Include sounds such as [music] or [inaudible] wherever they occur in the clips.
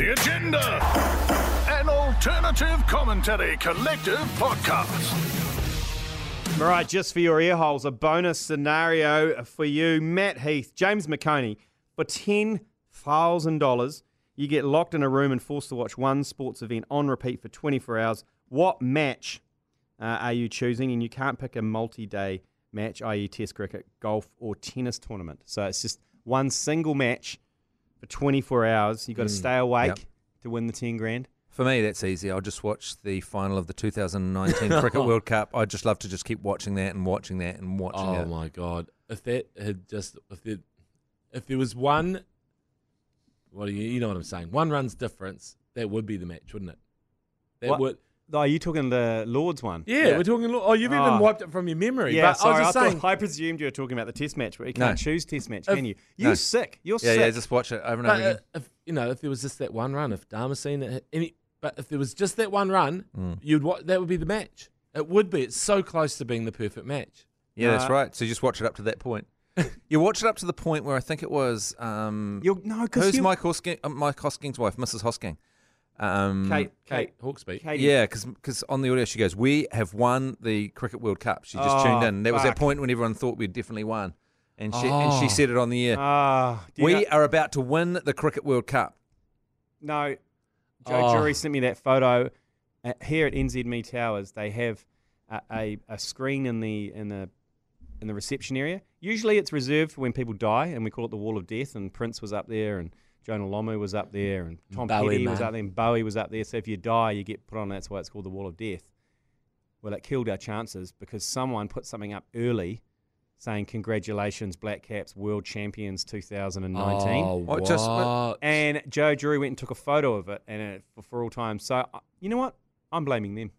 The Agenda, an alternative commentary collective podcast. Right, just for your ear holes, a bonus scenario for you, Matt Heath, James McOnie, for ten thousand dollars, you get locked in a room and forced to watch one sports event on repeat for twenty four hours. What match uh, are you choosing? And you can't pick a multi-day match, i.e., Test cricket, golf, or tennis tournament. So it's just one single match for twenty four hours. You've got to mm, stay awake Yep. to win the ten grand. For me, that's easy. I'll just watch the final of the 2019 [laughs] Cricket World Cup. I'd just love to just keep watching that and watching that and watching Oh it. my god! If that had just if there, if there was one, what do you you know what I'm saying? One run's difference, that would be the match, wouldn't it? That What? would. Oh, are you talking the Lords one? Yeah, we're talking. Oh, you've even Oh. wiped it from your memory. Yeah, but sorry. I I, was just thought- saying. I presumed you were talking about the test match, but you can't choose test match, If- can you? You're No. sick. You're Yeah, sick. yeah, just watch it over and over But uh, again. if you know, if there was just that one run, if Damascene, had any, but if there was just that one run, Mm. you'd wa- that would be the match. It would be. It's so close to being the perfect match. Yeah, that's right. So you just watch it up to that point. you watch it up to the point where I think it was. Um, You're, no, because who's you, Mike, Hosking, uh, Mike Hosking's wife, Mrs. Hosking? Um, Kate, Kate, Kate Hawkesby. Katie. Yeah, because on the audio she goes, "We have won the Cricket World Cup." She just Oh, tuned in. There was fuck. that point when everyone thought we'd definitely won, and she and she Oh. said it on the air. Ah, do you we know- are about to win the Cricket World Cup. no. Joe Oh. Drury sent me that photo. At, here at NZME Towers, they have a, a, a screen in the in the in the reception area. Usually, it's reserved for when people die, and we call it the Wall of Death. And Prince was up there, and Jonah Lomu was up there, and Tom Bowie, Petty was up there, and Bowie was up there. So if you die, you get put on. That's why it's called the Wall of Death. Well, it killed our chances because someone put something up early, saying congratulations, Black Caps world champions 2019. Oh, What, just- And Joe Drury went and took a photo of it, and it, for, for all time. So uh, you know what? I'm blaming them.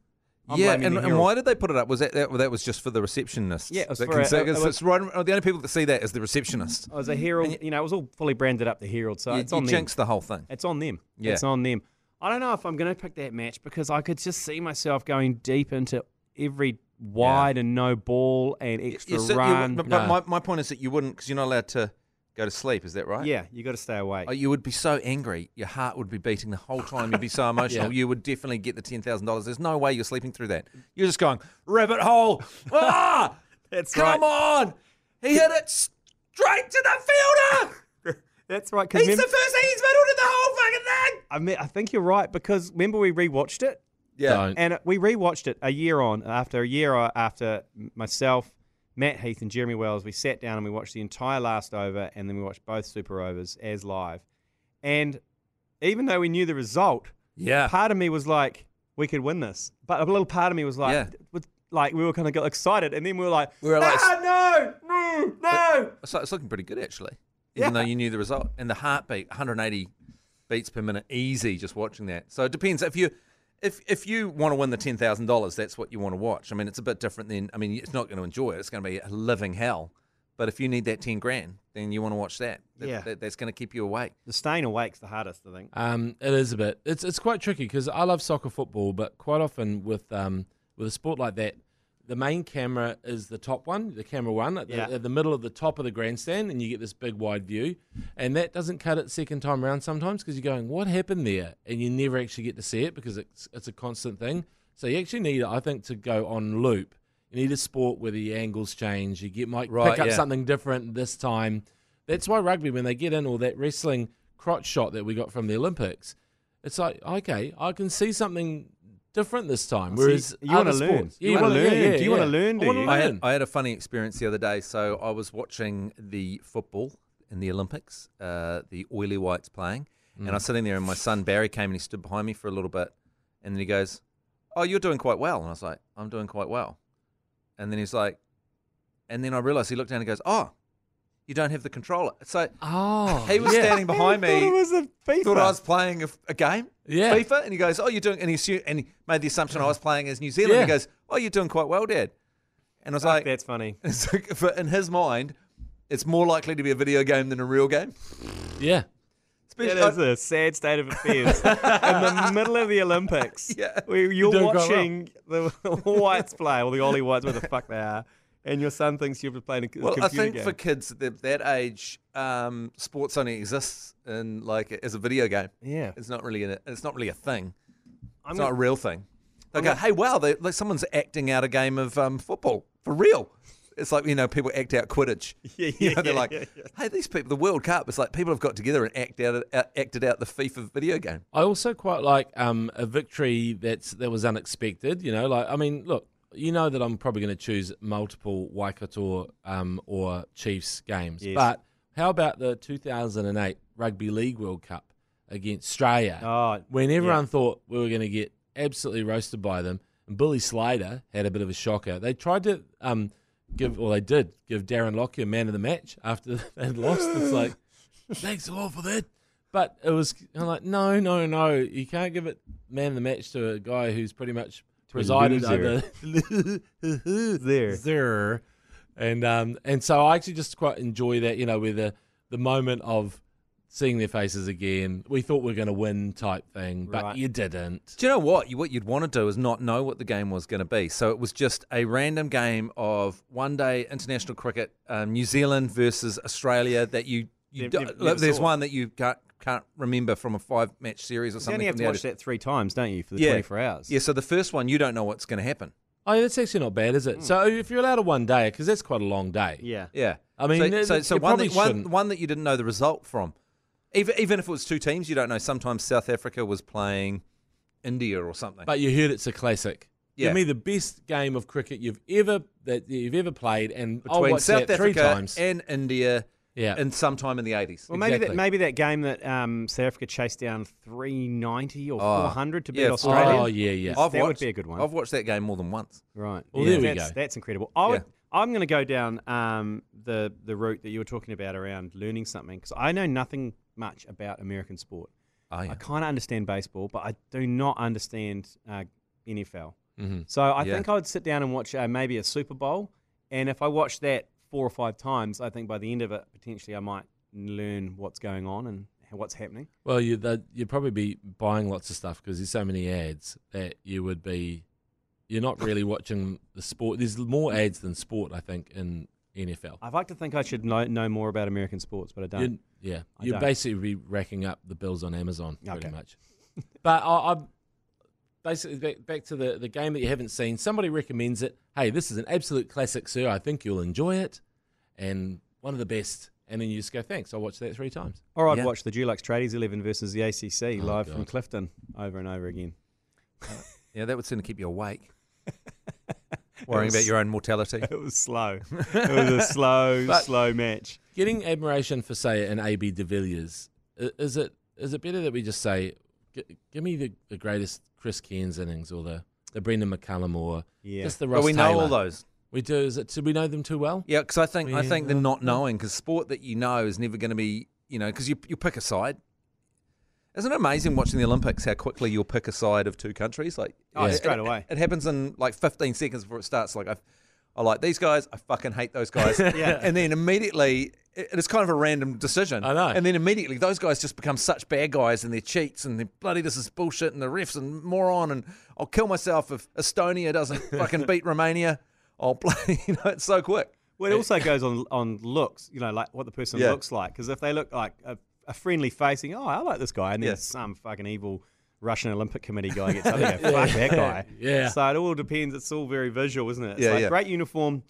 I'm yeah, and, and why did they put it up? Was that that, that was just for the receptionists? Yeah, it was that for can a- see- it it's- it's right, the only people that see that is the receptionist. Oh, it was a Herald. You know, it was all fully branded up the Herald, so you it's you on them. jinxed the whole thing. It's on them. Yeah. It's on them. I don't know if I'm going to pick that match because I could just see myself going deep into every wide and no ball and extra You you run. but No. my, my point is that you wouldn't because you're not allowed to go to sleep. Is that right? yeah, you got to stay awake. Oh, you would be so angry. Your heart would be beating the whole time. You'd be so [laughs] emotional. Yeah. You would definitely get the ten thousand dollars. There's no way you're sleeping through that. You're just going rabbit hole. [laughs] Ah, That's come on! He hit it straight to the fielder. [laughs] That's right. Because He's the first thing he's middled in the whole fucking thing. I mean, I think you're right because remember we rewatched it Yeah. Don't. and we rewatched it a year on after a year uh, after myself, Matt Heath, and Jeremy Wells. We sat down and we watched the entire last over, and then we watched both super overs as live. And even though we knew the result, Yeah. part of me was like, we could win this, but a little part of me was like, Yeah. with, like we were kind of got excited, and then we were like, We were like- "Ah, no, no, no. It's, it's looking pretty good actually, Yeah. even though you knew the result and the heartbeat, 180 beats per minute, easy. Just watching that. So it depends if you. If, if you want to win the ten thousand dollars, that's what you want to watch. I mean, it's a bit different than I mean, it's not going to enjoy it. It's going to be a living hell. But if you need that ten grand, then you want to watch that. That- Yeah. that- that's going to keep you awake. The staying awake's the hardest, I think. Um, it is a bit. It's it's quite tricky because I love soccer football, but quite often with um with a sport like that, the main camera is the top one, the camera one at the, Yeah. at the middle of the top of the grandstand, and you get this big wide view, and that doesn't cut it second time around sometimes because you're going, what happened there, and you never actually get to see it because it's it's a constant thing. So you actually need, I think, to go on loop. You need a sport where the angles change. You get might Right, pick up yeah. something different this time. That's why rugby, when they get in, all that wrestling crotch shot that we got from the Olympics, it's like okay, I can see something different this time. So Whereas you- you wanna learn. sports- You Yeah, wanna wanna- learn. yeah, Do you wanna learn, do wanna you? I had, learn. I had a funny experience the other day. So I was watching the football in the Olympics, uh, the Oly Whites playing, and I was sitting there, and my son Barry came and he stood behind me for a little bit, and then he goes, "Oh, you're doing quite well," and I was like, "I'm doing quite well," and then he's like, and then I realized he looked down and goes, "Oh, you don't have the controller." So Oh, [laughs] he was yeah. standing behind [laughs] thought me. was a FIFA. Thought I was playing a, a game, Yeah. FIFA, and he goes, "Oh, you're doing," and he assu- and he made the assumption I was [laughs] playing as New Zealand. Yeah. He goes, "Oh, you're doing quite well, Dad," and I was Fuck, like, that's funny. for, in his mind, it's more likely to be a video game than a real game. Yeah. It Especially, is a sad state of affairs. [laughs] In the middle of the Olympics, [laughs] Yeah. where you're doing quite watching the [laughs] Whites play, or the Oly Whites, where the fuck they are, and your son thinks you're playing a c- Well, I computer think game. for kids that, that age, um, sports only exists in like as a video game. yeah, It's not really a, it's not really a thing. I'm It's gonna- not a real thing. They I'm go, gonna- hey, wow, they, like someone's acting out a game of um, football for real. It's like you know people act out Quidditch. [laughs] Yeah, You yeah, they're like, yeah, yeah. hey, these people, the World Cup. It's like people have got together and act out, out acted out the FIFA video game. I also quite like um, a victory that's that was unexpected. You know, like I mean, look, you know that I'm probably going to choose multiple Waikato um, or Chiefs games, Yes. but how about the 2008 Rugby League World Cup against Australia? Oh, when everyone thought we were going to get absolutely roasted by them, and Billy Slater had a bit of a shocker. They tried to um, give, or they did give Darren Lockyer man of the match after [laughs] they'd lost. It's [gasps] like, thanks a lot for that. But it was I'm like, no, no, no. You can't give it man of the match to a guy who's pretty much presided over [laughs] There. there. And um and so I actually just quite enjoy that, you know, with the the moment of seeing their faces again. We thought we were going to win type thing, but Right. you didn't. Do you know what? You, what you'd want to do is not know what the game was going to be. So it was just a random game of one day international cricket, um, New Zealand versus Australia. That you, you Nev- do- never there's saw. one that you can't can't remember from a five match series or something. You only have from to watch that three times, don't you, for the Yeah. 24 hours? Yeah. So the first one, you don't know what's going to happen. Oh, that's actually not bad, is it? So if you're allowed a one day, because that's quite a long day. Yeah. Yeah. I mean, so, so, so one, that, one, one that you didn't know the result from. Even, even if it was two teams, you don't know. Sometimes South Africa was playing India or something. But you heard it's a classic. Yeah. Give me the best game of cricket you've ever that you've ever played, and I'll Between watch South that three Africa times. and India yeah, in sometime in the 80s. Well, maybe that maybe that game that um, South Africa chased down 390 or Oh, 400 to beat yeah, Australia. Oh yeah, yeah. I've that would be a good one. I've watched that game more than once. Right. Well, yeah, there we that's, go. That's incredible. I would, Yeah. I'm going to go down um, the the route that you were talking about around learning something because I know nothing much about American sport. Oh, yeah. I kind of understand baseball, but I do not understand uh, NFL. Mhm. So I Yeah. think I would sit down and watch uh, maybe a Super Bowl, and if I watch that four or five times, I think by the end of it, potentially I might learn what's going on and what's happening. Well, you you'd probably be buying lots of stuff because there's so many ads that you would be. You're not really watching the sport. There's more ads than sport, I think, in NFL. I'd like to think I should know, know more about American sports, but I don't. You'd- yeah, I you'd don't. basically be racking up the bills on Amazon pretty Okay. much. [laughs] but I, I basically back, back to the, the game that you haven't seen. Somebody recommends it. Hey, this is an absolute classic, sir. I think you'll enjoy it, and one of the best. And then you just go, thanks. I'll watch that three times. Or I'd Yeah. watch the Dulux Tradies 11 versus the ACC Oh, live from Clifton over and over again. [laughs] Yeah, that would seem to keep you awake. [laughs] Worrying about your own mortality. [laughs] It was slow. it was a [laughs] slow, slow match. Getting admiration for, say, an AB de Villiers, is it is it better that we just say, "G- give me the, the greatest Chris Cairns innings or the, the Brendon McCullum or Yeah. just the Ross But we know all those. We do. Is it? Do we know them too well? Yeah, because I think I think they're not knowing because sport that you know is never going to be you know because you you pick a side. Isn't it amazing watching the Olympics how quickly you'll pick a side of two countries? Like Oh, it- straight it- away. It, happens in like 15 seconds before it starts. Like I, I like these guys. I fucking hate those guys. [laughs] Yeah. And then immediately it's kind of a random decision. I know. And then immediately those guys just become such bad guys and they're cheats and they're bloody this is bullshit and the refs and moron and I'll kill myself if Estonia doesn't [laughs] fucking beat Romania. I'll play. [laughs] You know, it's so quick. Well, it also goes on on looks, you know, like what the person Yeah. looks like. Because if they look like a, a friendly facing, oh, I like this guy, and then Yeah. some fucking evil Russian Olympic Committee guy gets up [laughs] there, fuck that guy. [laughs] Yeah. So it all depends. It's all very visual, isn't it? It's Yeah, like yeah. great uniform,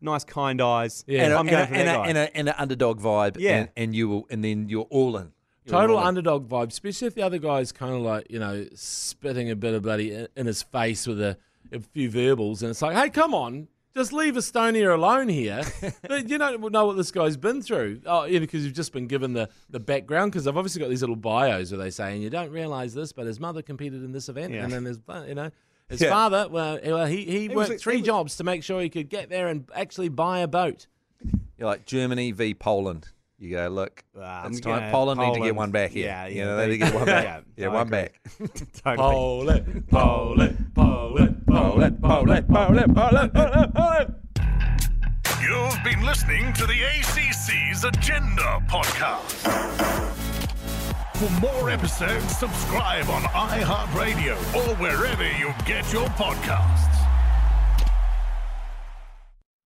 nice kind eyes. Yeah. and, I'm a, going and, for a, that and, a, guy. and, a, and an underdog vibe. Yeah. And, and you will, and then you're all in. You're Total all in. underdog vibe, especially if the other guy's kind of like, you know, spitting a bit of bloody in, in his face with a, a few verbals. And it's like, hey, come on, just leave Estonia alone here. [laughs] but you don't know what this guy's been through. Oh, yeah, because you've just been given the, the background. Because I've obviously got these little bios where they say, and you don't realize this, but his mother competed in this event. Yeah. And then his, uh, you know, his Yeah. father, well, well he, he, worked a- three he was- jobs to make sure he could get there and actually buy a boat. You're like Germany v Poland. You go, look, ah, I'm it's time. gonna- Poland, need to get one back here. Yeah, you yeah, know, they- they need to get one back. [laughs] yeah, yeah, one agree. back. [laughs] Totally. Poland, Poland, Poland, Poland, Poland, Poland, Poland, Poland, Poland. You've been listening to the ACC's Agenda podcast. For more episodes, subscribe on iHeartRadio or wherever you get your podcasts.